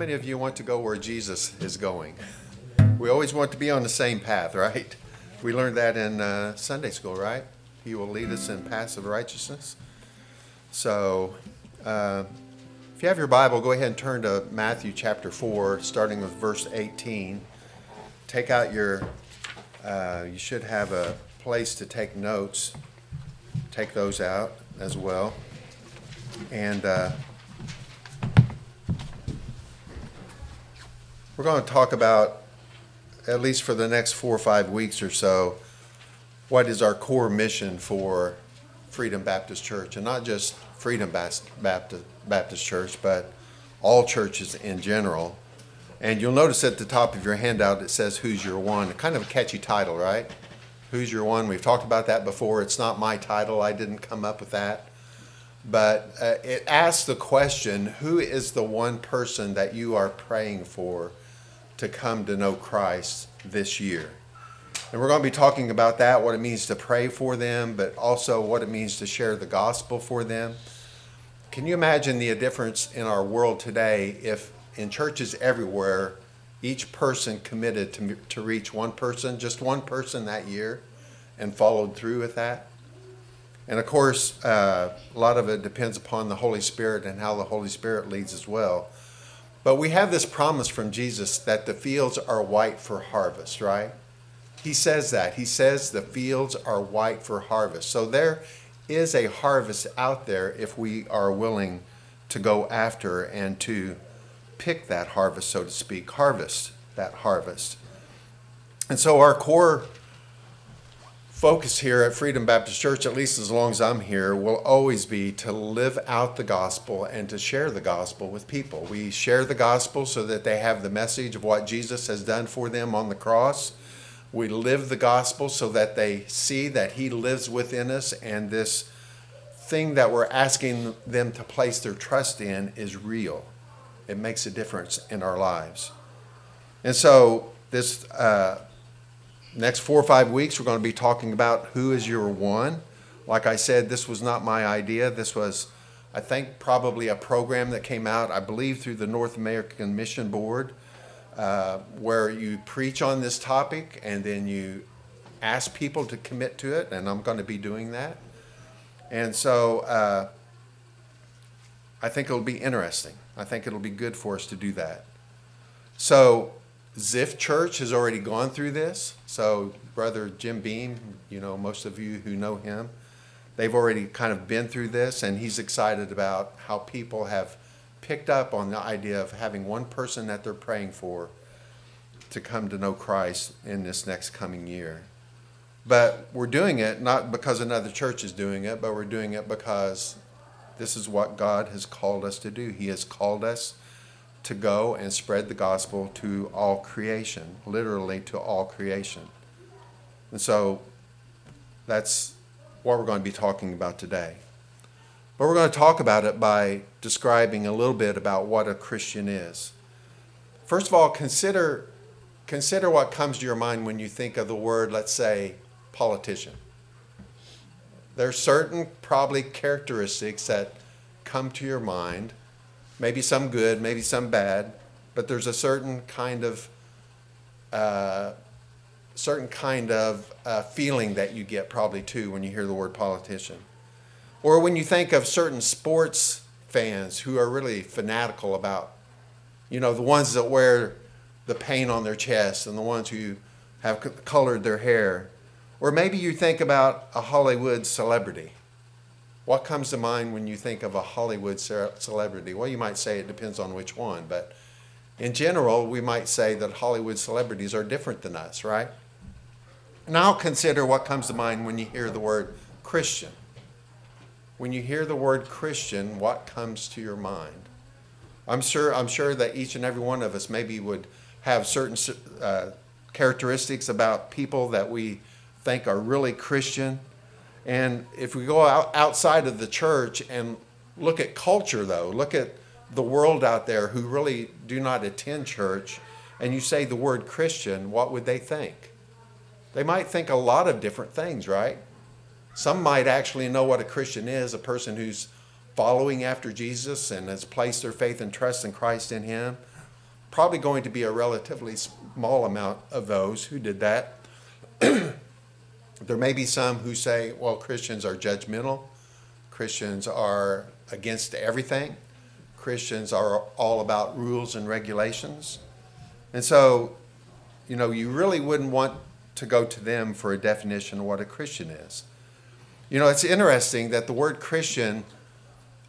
many of you want to go where Jesus is going? We always want to be on the same path, right? We learned that in uh, Sunday school, right? He will lead us in paths of righteousness. So, uh, if you have your Bible, go ahead and turn to Matthew chapter 4, starting with verse 18. Take out your, uh, you should have a place to take notes. Take those out as well. And we're going to talk about, at least for the next four or five weeks or so, what is our core mission for Freedom Baptist Church, and not just Freedom Baptist, Baptist Church, but all churches in general. And you'll notice at the top of your handout it says Who's Your One? Kind of a catchy title, right? Who's Your One? We've talked about that before. It's not my title, I didn't come up with that. But uh, it asks the question Who is the one person that you are praying for to come to know Christ this year. And we're going to be talking about that, what it means to pray for them, but also what it means to share the gospel for them. Can you imagine the difference in our world today if in churches everywhere, each person committed to, to reach one person, just one person that year, and followed through with that? And of course, uh, a lot of it depends upon the Holy Spirit and how the Holy Spirit leads as well. But we have this promise from Jesus that the fields are white for harvest, right? He says that. He says the fields are white for harvest. So there is a harvest out there if we are willing to go after and to pick that harvest, so to speak, harvest that harvest. And so our core focus here at Freedom Baptist Church, at least as long as I'm here, will always be to live out the gospel and to share the gospel with people. We share the gospel so that they have the message of what Jesus has done for them on the cross. We live the gospel so that they see that He lives within us and this thing that we're asking them to place their trust in is real. It makes a difference in our lives. And so, this uh, next four or five weeks, we're going to be talking about who is your one. Like I said, this was not my idea. This was, I think, probably a program that came out, I believe, through the North American Mission Board, uh, where you preach on this topic and then you ask people to commit to it, and I'm going to be doing that. And so uh, I think it'll be interesting. I think it'll be good for us to do that. So Ziff Church has already gone through this. So, Brother Jim Beam, you know, most of you who know him, they've already kind of been through this, and he's excited about how people have picked up on the idea of having one person that they're praying for to come to know Christ in this next coming year. But we're doing it not because another church is doing it, but we're doing it because this is what God has called us to do. He has called us to go and spread the gospel to all creation, literally to all creation. And so that's what we're going to be talking about today. But we're going to talk about it by describing a little bit about what a Christian is. First of all, consider consider what comes to your mind when you think of the word, let's say, politician. There's certain probably characteristics that come to your mind maybe some good, maybe some bad, but there's a certain kind of uh, certain kind of uh, feeling that you get probably too when you hear the word politician, or when you think of certain sports fans who are really fanatical about, you know, the ones that wear the paint on their chest and the ones who have colored their hair, or maybe you think about a Hollywood celebrity what comes to mind when you think of a Hollywood celebrity? Well, you might say it depends on which one, but in general, we might say that Hollywood celebrities are different than us, right? Now consider what comes to mind when you hear the word Christian. When you hear the word Christian, what comes to your mind? I'm sure, I'm sure that each and every one of us maybe would have certain uh, characteristics about people that we think are really Christian and if we go out, outside of the church and look at culture, though, look at the world out there who really do not attend church, and you say the word Christian, what would they think? They might think a lot of different things, right? Some might actually know what a Christian is a person who's following after Jesus and has placed their faith and trust in Christ in Him. probably going to be a relatively small amount of those who did that. there may be some who say, well, Christians are judgmental, Christians are against everything, Christians are all about rules and regulations. And so, you know, you really wouldn't want to go to them for a definition of what a Christian is. You know, it's interesting that the word Christian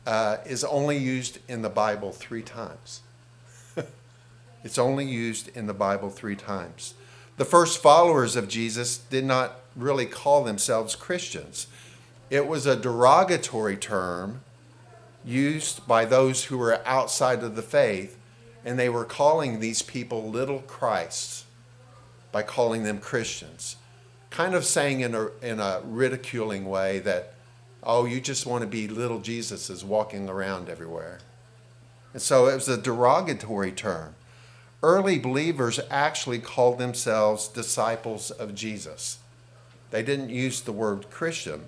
uh, is only used in the Bible three times. it's only used in the Bible three times. The first followers of Jesus did not really call themselves Christians, it was a derogatory term used by those who were outside of the faith, and they were calling these people little Christs by calling them Christians. Kind of saying in a, in a ridiculing way that, oh, you just want to be little Jesuses walking around everywhere. And so it was a derogatory term. Early believers actually called themselves disciples of Jesus. They didn't use the word Christian.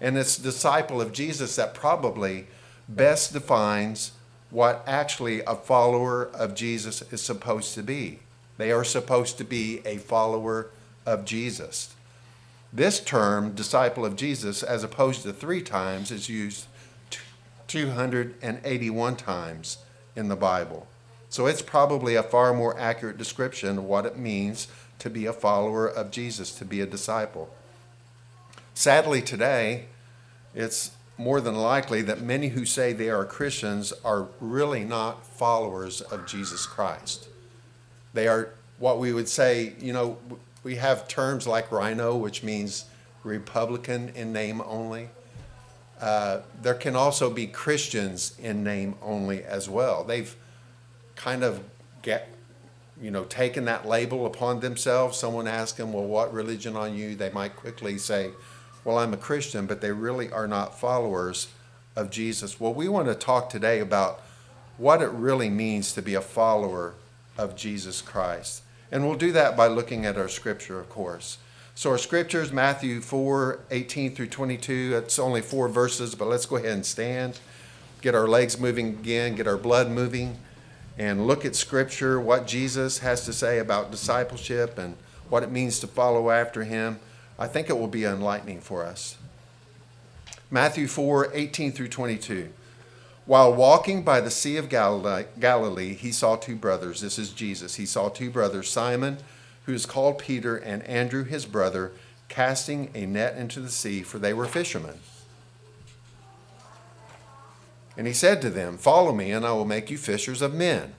And it's disciple of Jesus that probably best defines what actually a follower of Jesus is supposed to be. They are supposed to be a follower of Jesus. This term, disciple of Jesus, as opposed to three times, is used 281 times in the Bible. So it's probably a far more accurate description of what it means to be a follower of Jesus, to be a disciple. Sadly, today, it's more than likely that many who say they are Christians are really not followers of Jesus Christ. They are what we would say, you know, we have terms like RINO, which means Republican in name only. Uh, there can also be Christians in name only as well. They've kind of get, you know, taken that label upon themselves. Someone asks them, well, what religion are you? They might quickly say, well, I'm a Christian, but they really are not followers of Jesus. Well, we want to talk today about what it really means to be a follower of Jesus Christ. And we'll do that by looking at our scripture, of course. So our scripture is Matthew 4, 18 through 22. It's only four verses, but let's go ahead and stand, get our legs moving again, get our blood moving, and look at scripture, what Jesus has to say about discipleship and what it means to follow after him. I think it will be enlightening for us. Matthew 4 18 through 22. While walking by the Sea of Galilee, he saw two brothers. This is Jesus. He saw two brothers, Simon, who is called Peter, and Andrew, his brother, casting a net into the sea, for they were fishermen. And he said to them, Follow me, and I will make you fishers of men.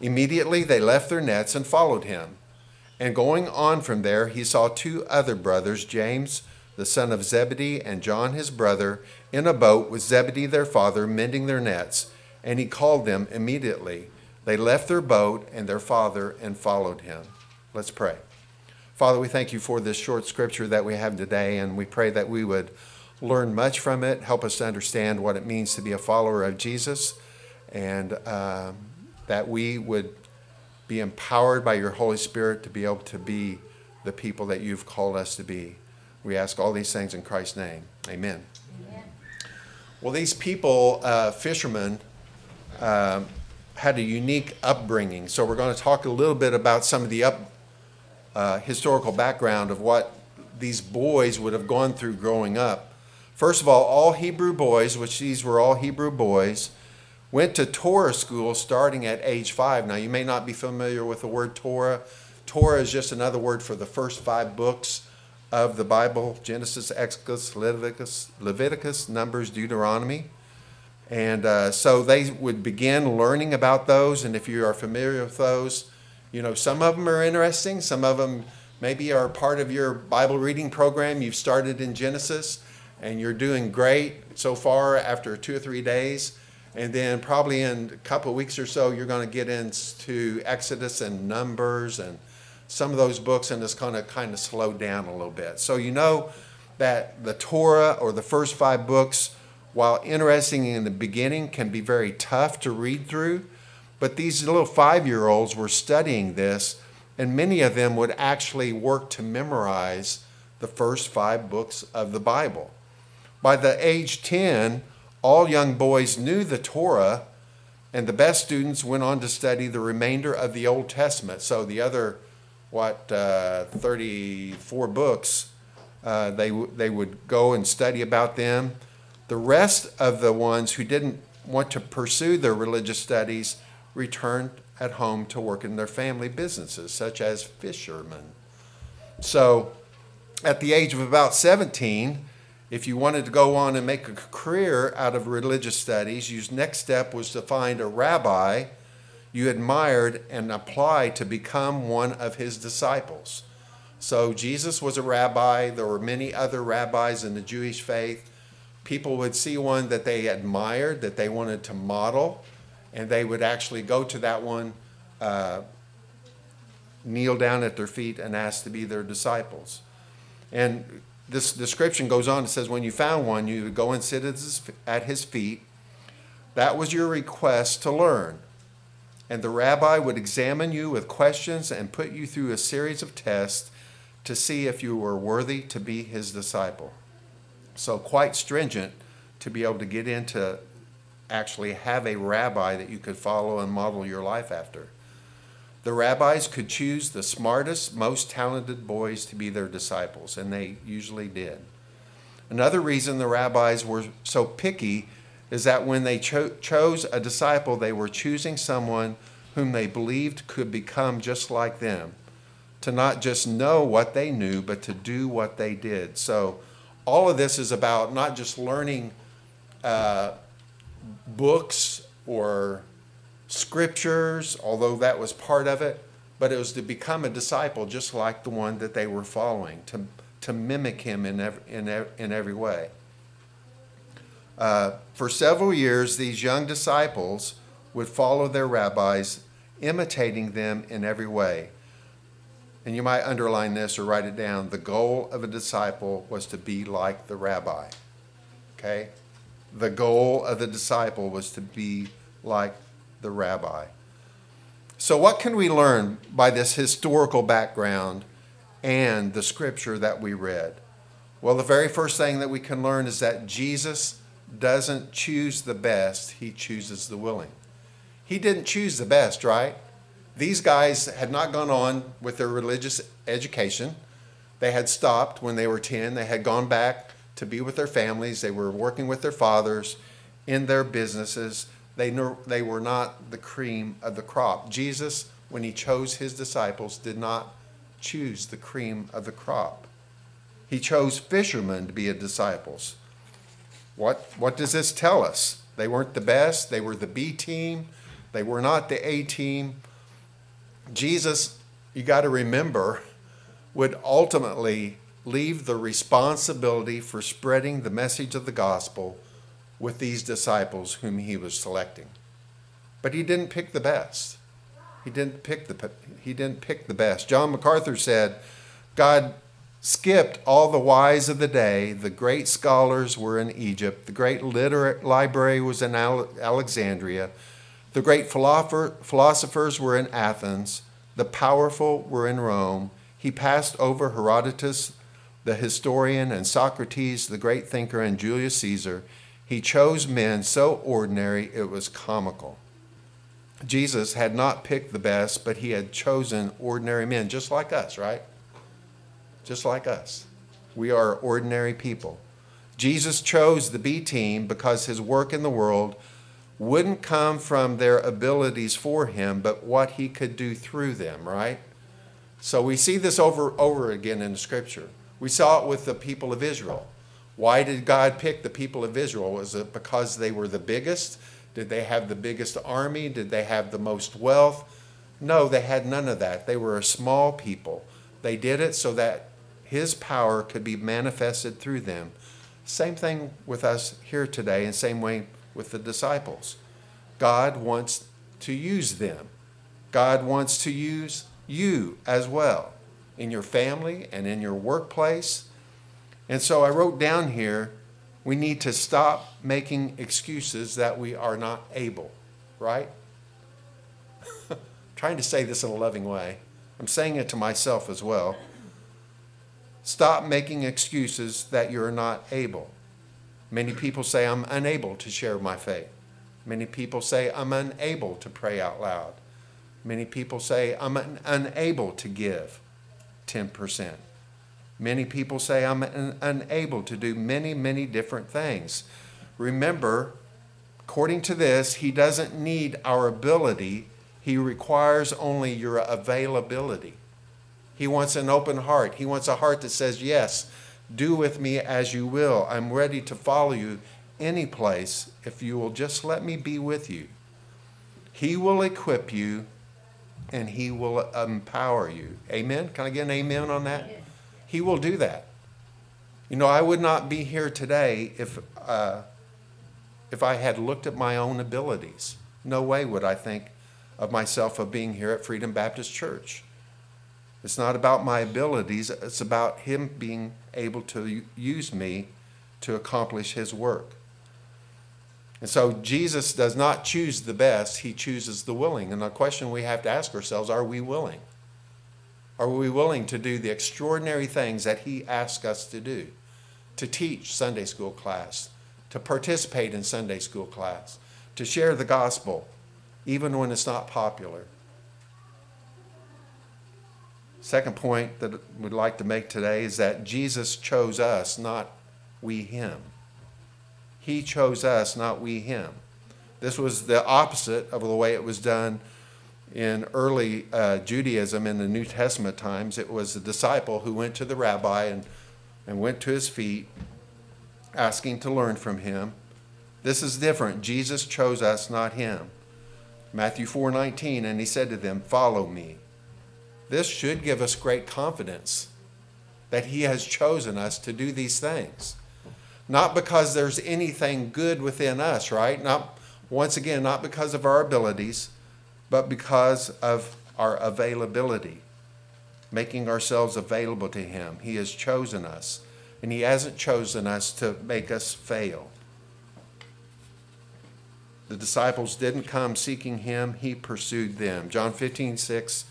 Immediately they left their nets and followed him. And going on from there, he saw two other brothers, James, the son of Zebedee, and John his brother, in a boat with Zebedee their father, mending their nets. And he called them immediately. They left their boat and their father and followed him. Let's pray. Father, we thank you for this short scripture that we have today, and we pray that we would learn much from it, help us to understand what it means to be a follower of Jesus, and uh, that we would be empowered by your Holy Spirit to be able to be the people that you've called us to be. We ask all these things in Christ's name. Amen. Amen. Well, these people, uh, fishermen, uh, had a unique upbringing. So we're going to talk a little bit about some of the up, uh, historical background of what these boys would have gone through growing up. First of all, all Hebrew boys, which these were all Hebrew boys, Went to Torah school starting at age five. Now, you may not be familiar with the word Torah. Torah is just another word for the first five books of the Bible Genesis, Exodus, Leviticus, Leviticus Numbers, Deuteronomy. And uh, so they would begin learning about those. And if you are familiar with those, you know, some of them are interesting. Some of them maybe are part of your Bible reading program. You've started in Genesis and you're doing great so far after two or three days. And then probably in a couple weeks or so, you're going to get into Exodus and Numbers and some of those books, and it's going to kind of slow down a little bit. So you know that the Torah or the first five books, while interesting in the beginning, can be very tough to read through. But these little five year olds were studying this, and many of them would actually work to memorize the first five books of the Bible. By the age 10, all young boys knew the Torah, And the best students went on to study the remainder of the Old Testament. So the other, what, uh, 34 books, uh, they, they would go and study about them. The rest of the ones who didn't want to pursue their religious studies returned at home to work in their family businesses, such as fishermen. So, at the age of about 17, if you wanted to go on and make a career out of religious studies, your next step was to find a rabbi you admired and apply to become one of his disciples. So, Jesus was a rabbi. There were many other rabbis in the Jewish faith. People would see one that they admired, that they wanted to model, and they would actually go to that one, uh, kneel down at their feet, and ask to be their disciples. And this description goes on. It says, when you found one, you would go and sit at his, at his feet. That was your request to learn. And the rabbi would examine you with questions and put you through a series of tests to see if you were worthy to be his disciple. So, quite stringent to be able to get into actually have a rabbi that you could follow and model your life after. The rabbis could choose the smartest, most talented boys to be their disciples, and they usually did. Another reason the rabbis were so picky is that when they cho- chose a disciple, they were choosing someone whom they believed could become just like them, to not just know what they knew, but to do what they did. So, all of this is about not just learning uh, books or scriptures, although that was part of it, but it was to become a disciple just like the one that they were following, to, to mimic him in every, in, in every way. Uh, for several years, these young disciples would follow their rabbis, imitating them in every way. And you might underline this or write it down. The goal of a disciple was to be like the rabbi. Okay? The goal of the disciple was to be like the rabbi. So, what can we learn by this historical background and the scripture that we read? Well, the very first thing that we can learn is that Jesus doesn't choose the best, he chooses the willing. He didn't choose the best, right? These guys had not gone on with their religious education. They had stopped when they were 10. They had gone back to be with their families. They were working with their fathers in their businesses. They, knew, they were not the cream of the crop. Jesus, when he chose his disciples, did not choose the cream of the crop. He chose fishermen to be his disciples. What, what does this tell us? They weren't the best, they were the B team, they were not the A team. Jesus, you got to remember, would ultimately leave the responsibility for spreading the message of the gospel with these disciples whom he was selecting. But he didn't pick the best. He didn't pick the he didn't pick the best. John MacArthur said, God skipped all the wise of the day. The great scholars were in Egypt. The great literate library was in Alexandria. The great philosophers were in Athens. The powerful were in Rome. He passed over Herodotus, the historian, and Socrates, the great thinker, and Julius Caesar. He chose men so ordinary it was comical. Jesus had not picked the best, but he had chosen ordinary men, just like us, right? Just like us. We are ordinary people. Jesus chose the B team because his work in the world wouldn't come from their abilities for him, but what he could do through them, right? So we see this over over again in the scripture. We saw it with the people of Israel. Why did God pick the people of Israel? Was it because they were the biggest? Did they have the biggest army? Did they have the most wealth? No, they had none of that. They were a small people. They did it so that His power could be manifested through them. Same thing with us here today, and same way with the disciples. God wants to use them. God wants to use you as well in your family and in your workplace and so I wrote down here we need to stop making excuses that we are not able, right? trying to say this in a loving way. I'm saying it to myself as well. Stop making excuses that you're not able. Many people say, I'm unable to share my faith. Many people say, I'm unable to pray out loud. Many people say, I'm un- unable to give 10%. Many people say, I'm un- unable to do many, many different things. Remember, according to this, He doesn't need our ability, He requires only your availability. He wants an open heart. He wants a heart that says, Yes, do with me as you will. I'm ready to follow you any place if you will just let me be with you. He will equip you and He will empower you. Amen? Can I get an amen on that? He will do that. You know, I would not be here today if, uh, if I had looked at my own abilities. No way would I think of myself of being here at Freedom Baptist Church. It's not about my abilities, it's about Him being able to use me to accomplish His work. And so Jesus does not choose the best, He chooses the willing. And the question we have to ask ourselves are we willing? Are we willing to do the extraordinary things that He asks us to do? To teach Sunday school class, to participate in Sunday school class, to share the gospel, even when it's not popular. Second point that we'd like to make today is that Jesus chose us, not we him. He chose us, not we him. This was the opposite of the way it was done in early uh, Judaism in the New Testament times. It was the disciple who went to the rabbi and, and went to his feet, asking to learn from him. This is different. Jesus chose us, not him. Matthew 4:19 and he said to them, "Follow me." This should give us great confidence that He has chosen us to do these things. Not because there's anything good within us, right? Not, once again, not because of our abilities, but because of our availability, making ourselves available to Him. He has chosen us, and He hasn't chosen us to make us fail. The disciples didn't come seeking Him, He pursued them. John 15, 6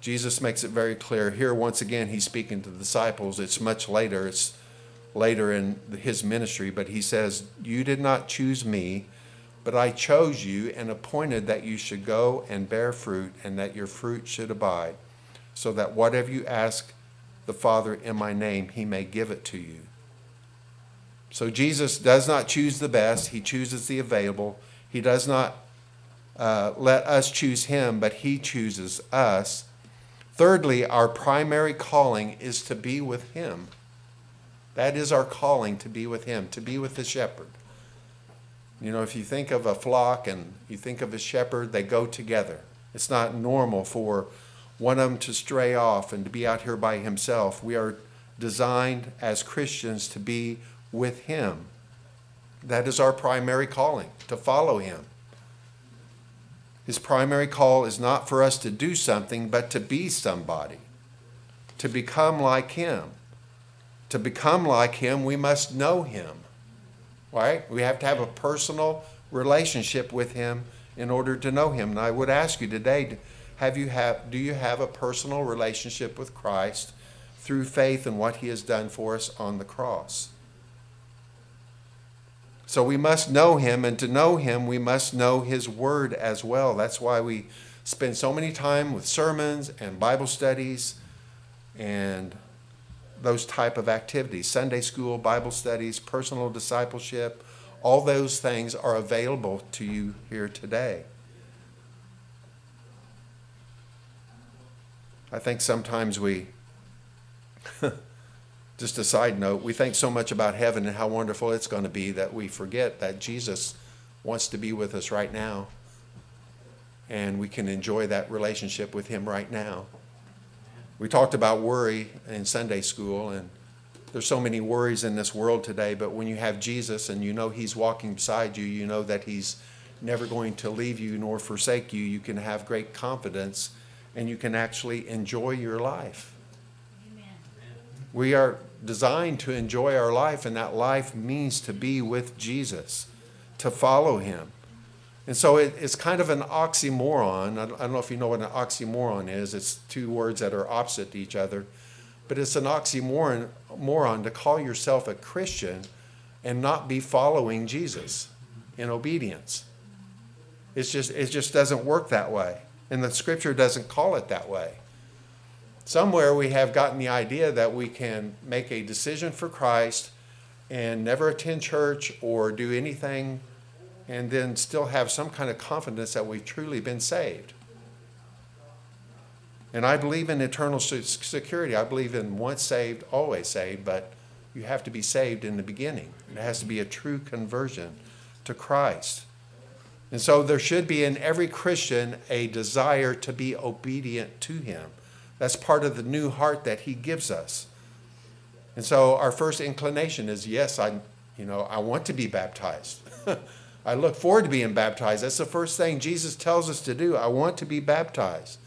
Jesus makes it very clear. Here, once again, he's speaking to the disciples. It's much later, it's later in his ministry, but he says, You did not choose me, but I chose you and appointed that you should go and bear fruit, and that your fruit should abide, so that whatever you ask the Father in my name, he may give it to you. So Jesus does not choose the best, he chooses the available. He does not uh, let us choose him, but he chooses us Thirdly, our primary calling is to be with Him. That is our calling to be with Him, to be with the shepherd. You know, if you think of a flock and you think of a shepherd, they go together. It's not normal for one of them to stray off and to be out here by himself. We are designed as Christians to be with Him. That is our primary calling, to follow Him. His primary call is not for us to do something, but to be somebody, to become like Him. To become like Him, we must know Him, right? We have to have a personal relationship with Him in order to know Him. And I would ask you today, have you have, do you have a personal relationship with Christ through faith in what He has done for us on the cross? So we must know him, and to know him, we must know his word as well. That's why we spend so many time with sermons and Bible studies and those type of activities. Sunday school, Bible studies, personal discipleship, all those things are available to you here today. I think sometimes we just a side note, we think so much about heaven and how wonderful it's going to be that we forget that Jesus wants to be with us right now. And we can enjoy that relationship with Him right now. We talked about worry in Sunday school, and there's so many worries in this world today, but when you have Jesus and you know He's walking beside you, you know that He's never going to leave you nor forsake you, you can have great confidence and you can actually enjoy your life. We are designed to enjoy our life, and that life means to be with Jesus, to follow him. And so it, it's kind of an oxymoron. I don't know if you know what an oxymoron is. It's two words that are opposite to each other. But it's an oxymoron moron to call yourself a Christian and not be following Jesus in obedience. It's just, it just doesn't work that way. And the scripture doesn't call it that way. Somewhere we have gotten the idea that we can make a decision for Christ and never attend church or do anything and then still have some kind of confidence that we've truly been saved. And I believe in eternal security. I believe in once saved, always saved, but you have to be saved in the beginning. It has to be a true conversion to Christ. And so there should be in every Christian a desire to be obedient to Him. That's part of the new heart that He gives us. And so our first inclination is yes, I, you know, I want to be baptized. I look forward to being baptized. That's the first thing Jesus tells us to do. I want to be baptized.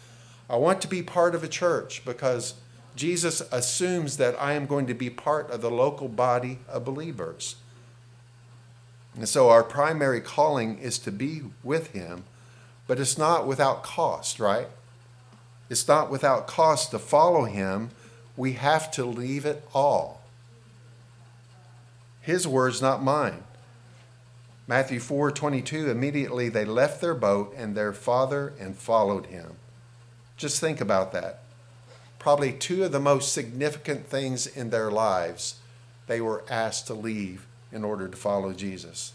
I want to be part of a church because Jesus assumes that I am going to be part of the local body of believers. And so our primary calling is to be with him, but it's not without cost, right? It's not without cost to follow him. We have to leave it all. His words, not mine. Matthew 4 22, immediately they left their boat and their father and followed him. Just think about that. Probably two of the most significant things in their lives they were asked to leave in order to follow Jesus.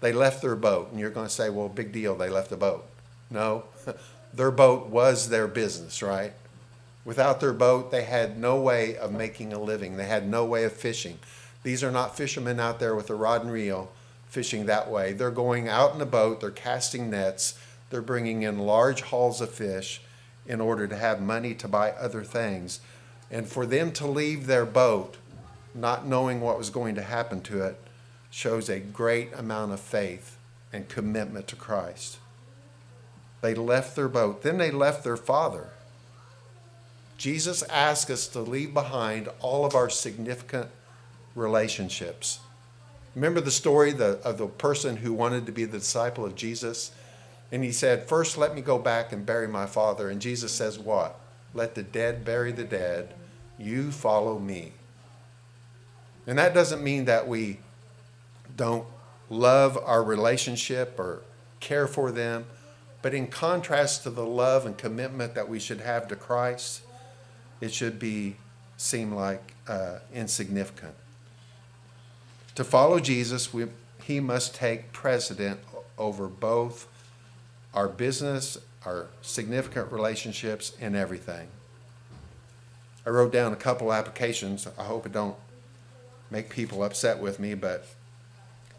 They left their boat, and you're going to say, well, big deal, they left the boat. No, their boat was their business, right? Without their boat, they had no way of making a living, they had no way of fishing. These are not fishermen out there with a rod and reel fishing that way. They're going out in a boat, they're casting nets, they're bringing in large hauls of fish in order to have money to buy other things. And for them to leave their boat, not knowing what was going to happen to it, shows a great amount of faith and commitment to Christ. They left their boat, then they left their father. Jesus asked us to leave behind all of our significant relationships Remember the story of the person who wanted to be the disciple of Jesus? And he said, First, let me go back and bury my father. And Jesus says, What? Let the dead bury the dead. You follow me. And that doesn't mean that we don't love our relationship or care for them. But in contrast to the love and commitment that we should have to Christ, it should be seem like uh, insignificant. To follow Jesus, we, he must take precedent over both our business, our significant relationships, and everything. I wrote down a couple applications. I hope it don't make people upset with me, but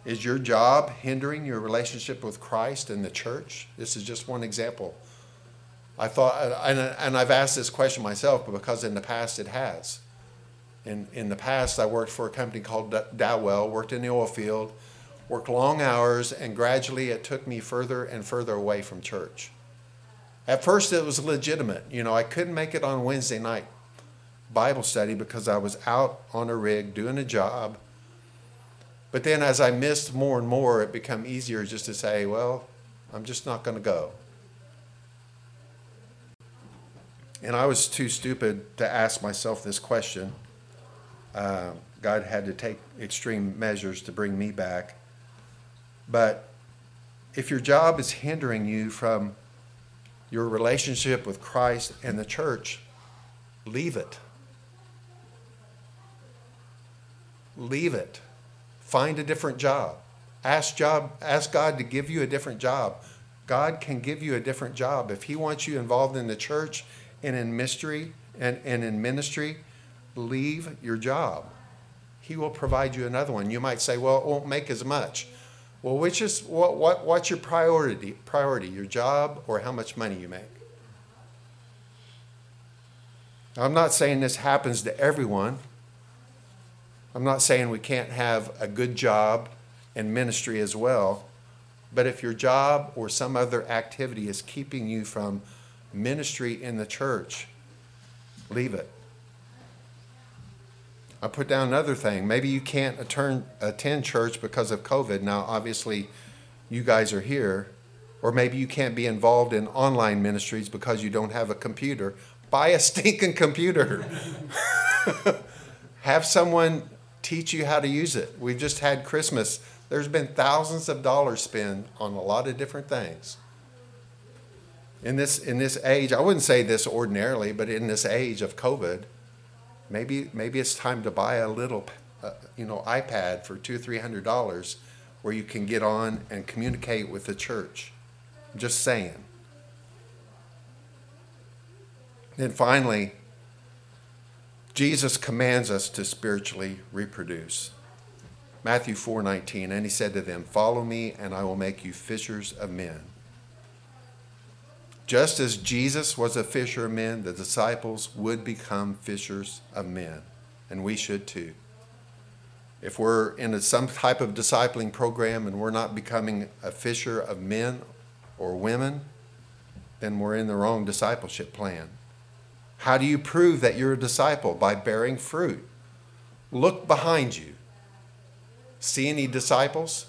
is your job hindering your relationship with Christ and the church? This is just one example. I thought, and, and I've asked this question myself, because in the past it has. In, in the past, I worked for a company called Dowell, worked in the oil field, worked long hours, and gradually it took me further and further away from church. At first, it was legitimate. You know, I couldn't make it on Wednesday night Bible study because I was out on a rig doing a job. But then, as I missed more and more, it became easier just to say, well, I'm just not going to go. And I was too stupid to ask myself this question. Uh, God had to take extreme measures to bring me back. But if your job is hindering you from your relationship with Christ and the church, leave it. Leave it. Find a different job. Ask job ask God to give you a different job. God can give you a different job. If he wants you involved in the church and in mystery and, and in ministry, leave your job. He will provide you another one. You might say, well, it won't make as much. Well, which is what, what what's your priority? Priority, your job or how much money you make? I'm not saying this happens to everyone. I'm not saying we can't have a good job and ministry as well. But if your job or some other activity is keeping you from ministry in the church, leave it. I put down another thing. Maybe you can't attend, attend church because of COVID. Now, obviously, you guys are here. Or maybe you can't be involved in online ministries because you don't have a computer. Buy a stinking computer. have someone teach you how to use it. We've just had Christmas There's been thousands of dollars spent on a lot of different things. In this in this age, I wouldn't say this ordinarily, but in this age of COVID, maybe maybe it's time to buy a little, uh, you know, iPad for two three hundred dollars, where you can get on and communicate with the church. I'm just saying. Then finally, Jesus commands us to spiritually reproduce. Matthew 4:19 and he said to them, "Follow me and I will make you fishers of men." Just as Jesus was a fisher of men, the disciples would become fishers of men, and we should too. If we're in a, some type of discipling program and we're not becoming a fisher of men or women, then we're in the wrong discipleship plan. How do you prove that you're a disciple? By bearing fruit. Look behind you. See any disciples?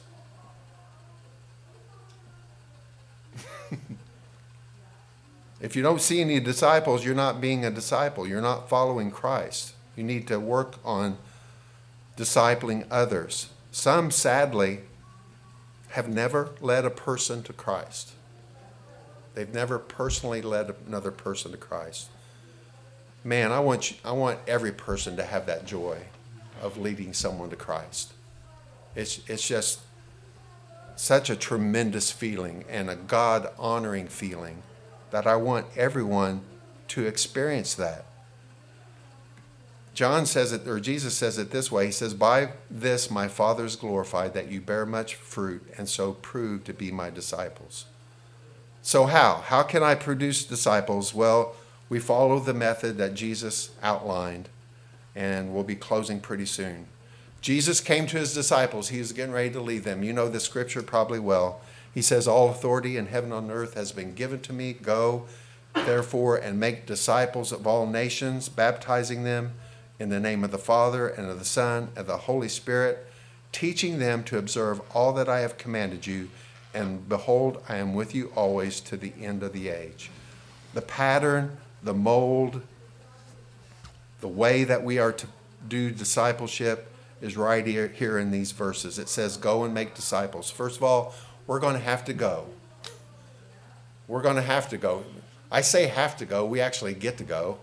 If you don't see any disciples, you're not being a disciple. You're not following Christ. You need to work on discipling others. Some, sadly, have never led a person to Christ. They've never personally led another person to Christ man, I want you, I want every person to have that joy of leading someone to Christ. It's it's just such a tremendous feeling and a God honoring feeling that I want everyone to experience that. John says it, or Jesus says it this way He says, By this my Father is glorified, that you bear much fruit and so prove to be my disciples. So, how? How can I produce disciples? Well, we follow the method that Jesus outlined, and we'll be closing pretty soon. Jesus came to his disciples. He was getting ready to leave them. You know the scripture probably well. He says, All authority in heaven and earth has been given to me. Go, therefore, and make disciples of all nations, baptizing them in the name of the Father, and of the Son, and the Holy Spirit, teaching them to observe all that I have commanded you. And behold, I am with you always to the end of the age. The pattern the mold, the way that we are to do discipleship is right here, here in these verses. It says, Go and make disciples. First of all, we're going to have to go. We're going to have to go. I say have to go, we actually get to go.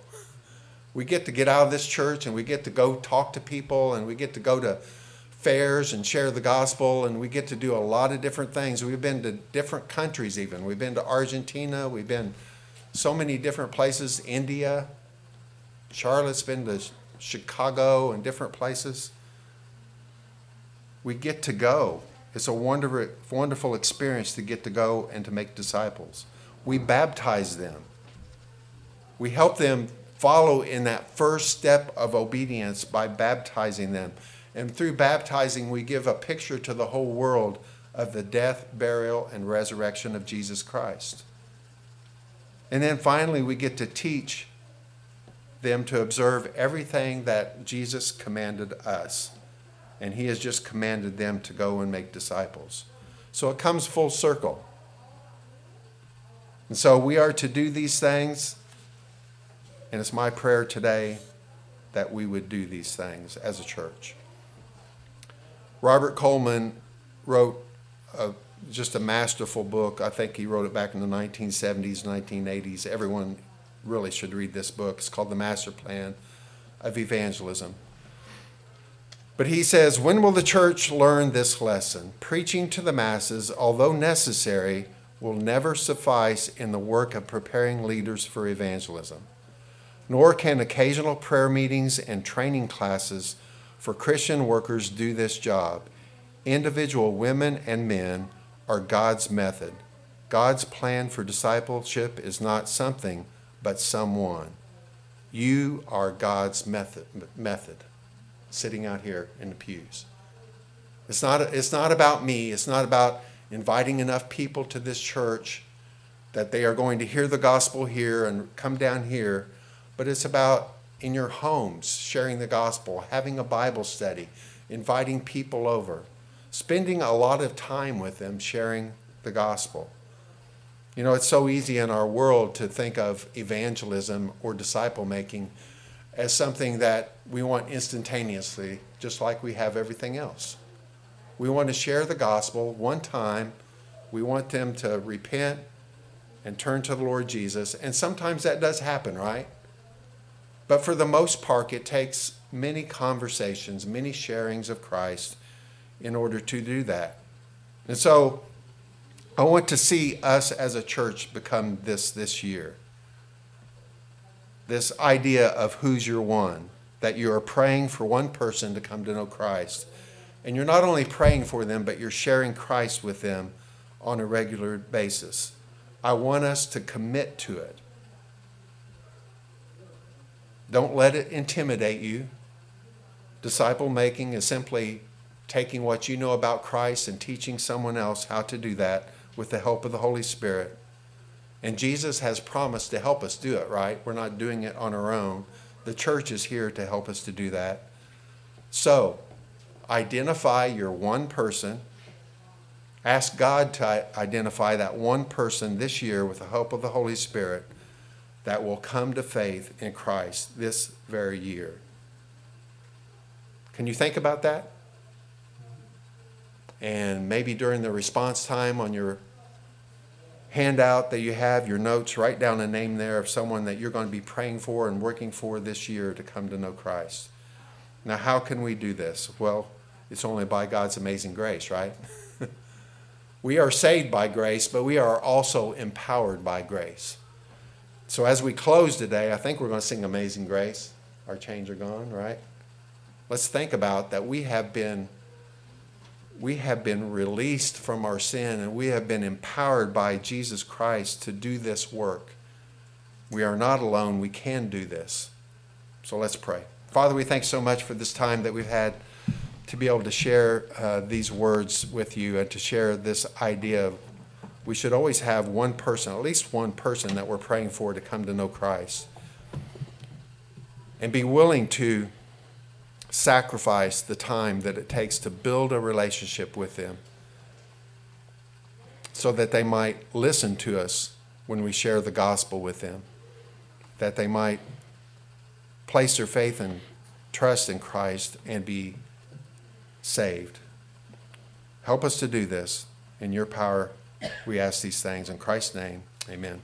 We get to get out of this church and we get to go talk to people and we get to go to fairs and share the gospel and we get to do a lot of different things. We've been to different countries even. We've been to Argentina, we've been so many different places India, Charlotte's been to Chicago and different places. We get to go. It's a wonderful, wonderful experience to get to go and to make disciples. We baptize them. We help them follow in that first step of obedience by baptizing them. And through baptizing, we give a picture to the whole world of the death, burial, and resurrection of Jesus Christ. And then finally, we get to teach them to observe everything that Jesus commanded us. And he has just commanded them to go and make disciples. So it comes full circle. And so we are to do these things. And it's my prayer today that we would do these things as a church. Robert Coleman wrote a just a masterful book. I think he wrote it back in the 1970s, 1980s. Everyone really should read this book. It's called The Master Plan of Evangelism. But he says, When will the church learn this lesson? Preaching to the masses, although necessary, will never suffice in the work of preparing leaders for evangelism. Nor can occasional prayer meetings and training classes for Christian workers do this job. Individual women and men are God's method. God's plan for discipleship is not something, but someone. You are God's method, method sitting out here in the pews. It's not, it's not about me. It's not about inviting enough people to this church that they are going to hear the gospel here and come down here, but it's about in your homes sharing the gospel, having a Bible study, inviting people over spending a lot of time with them sharing the gospel. You know, it's so easy in our world to think of evangelism or disciple making as something that we want instantaneously, just like we have everything else. We want to share the gospel one time. We want them to repent and turn to the Lord Jesus. And sometimes that does happen, right? But for the most part, it takes many conversations, many sharings of Christ in order to do that. And so I want to see us as a church become this this year. This idea of who's your one, that you are praying for one person to come to know Christ. And you're not only praying for them, but you're sharing Christ with them on a regular basis. I want us to commit to it. Don't let it intimidate you. Disciple making is simply taking what you know about Christ and teaching someone else how to do that with the help of the Holy Spirit. And Jesus has promised to help us do it, right? We're not doing it on our own. The church is here to help us to do that. So, identify your one person. Ask God to identify that one person this year with the help of the Holy Spirit that will come to faith in Christ this very year. Can you think about that? And maybe during the response time on your handout that you have, your notes, write down a name there of someone that you're going to be praying for and working for this year to come to know Christ. Now, how can we do this? Well, it's only by God's amazing grace, right? we are saved by grace, but we are also empowered by grace. So, as we close today, I think we're going to sing Amazing Grace. Our chains are gone, right? Let's think about that we have been we have been released from our sin and we have been empowered by Jesus Christ to do this work. We are not alone. We can do this. So let's pray. Father, we thank so much for this time that we've had to be able to share uh, these words with you and to share this idea of we should always have one person, at least one person that we're praying for to come to know Christ. And be willing to sacrifice the time that it takes to build a relationship with them so that they might listen to us when we share the gospel with them, that they might place their faith and trust in Christ and be saved. Help us to do this. In your power, we ask these things. In Christ's name, amen.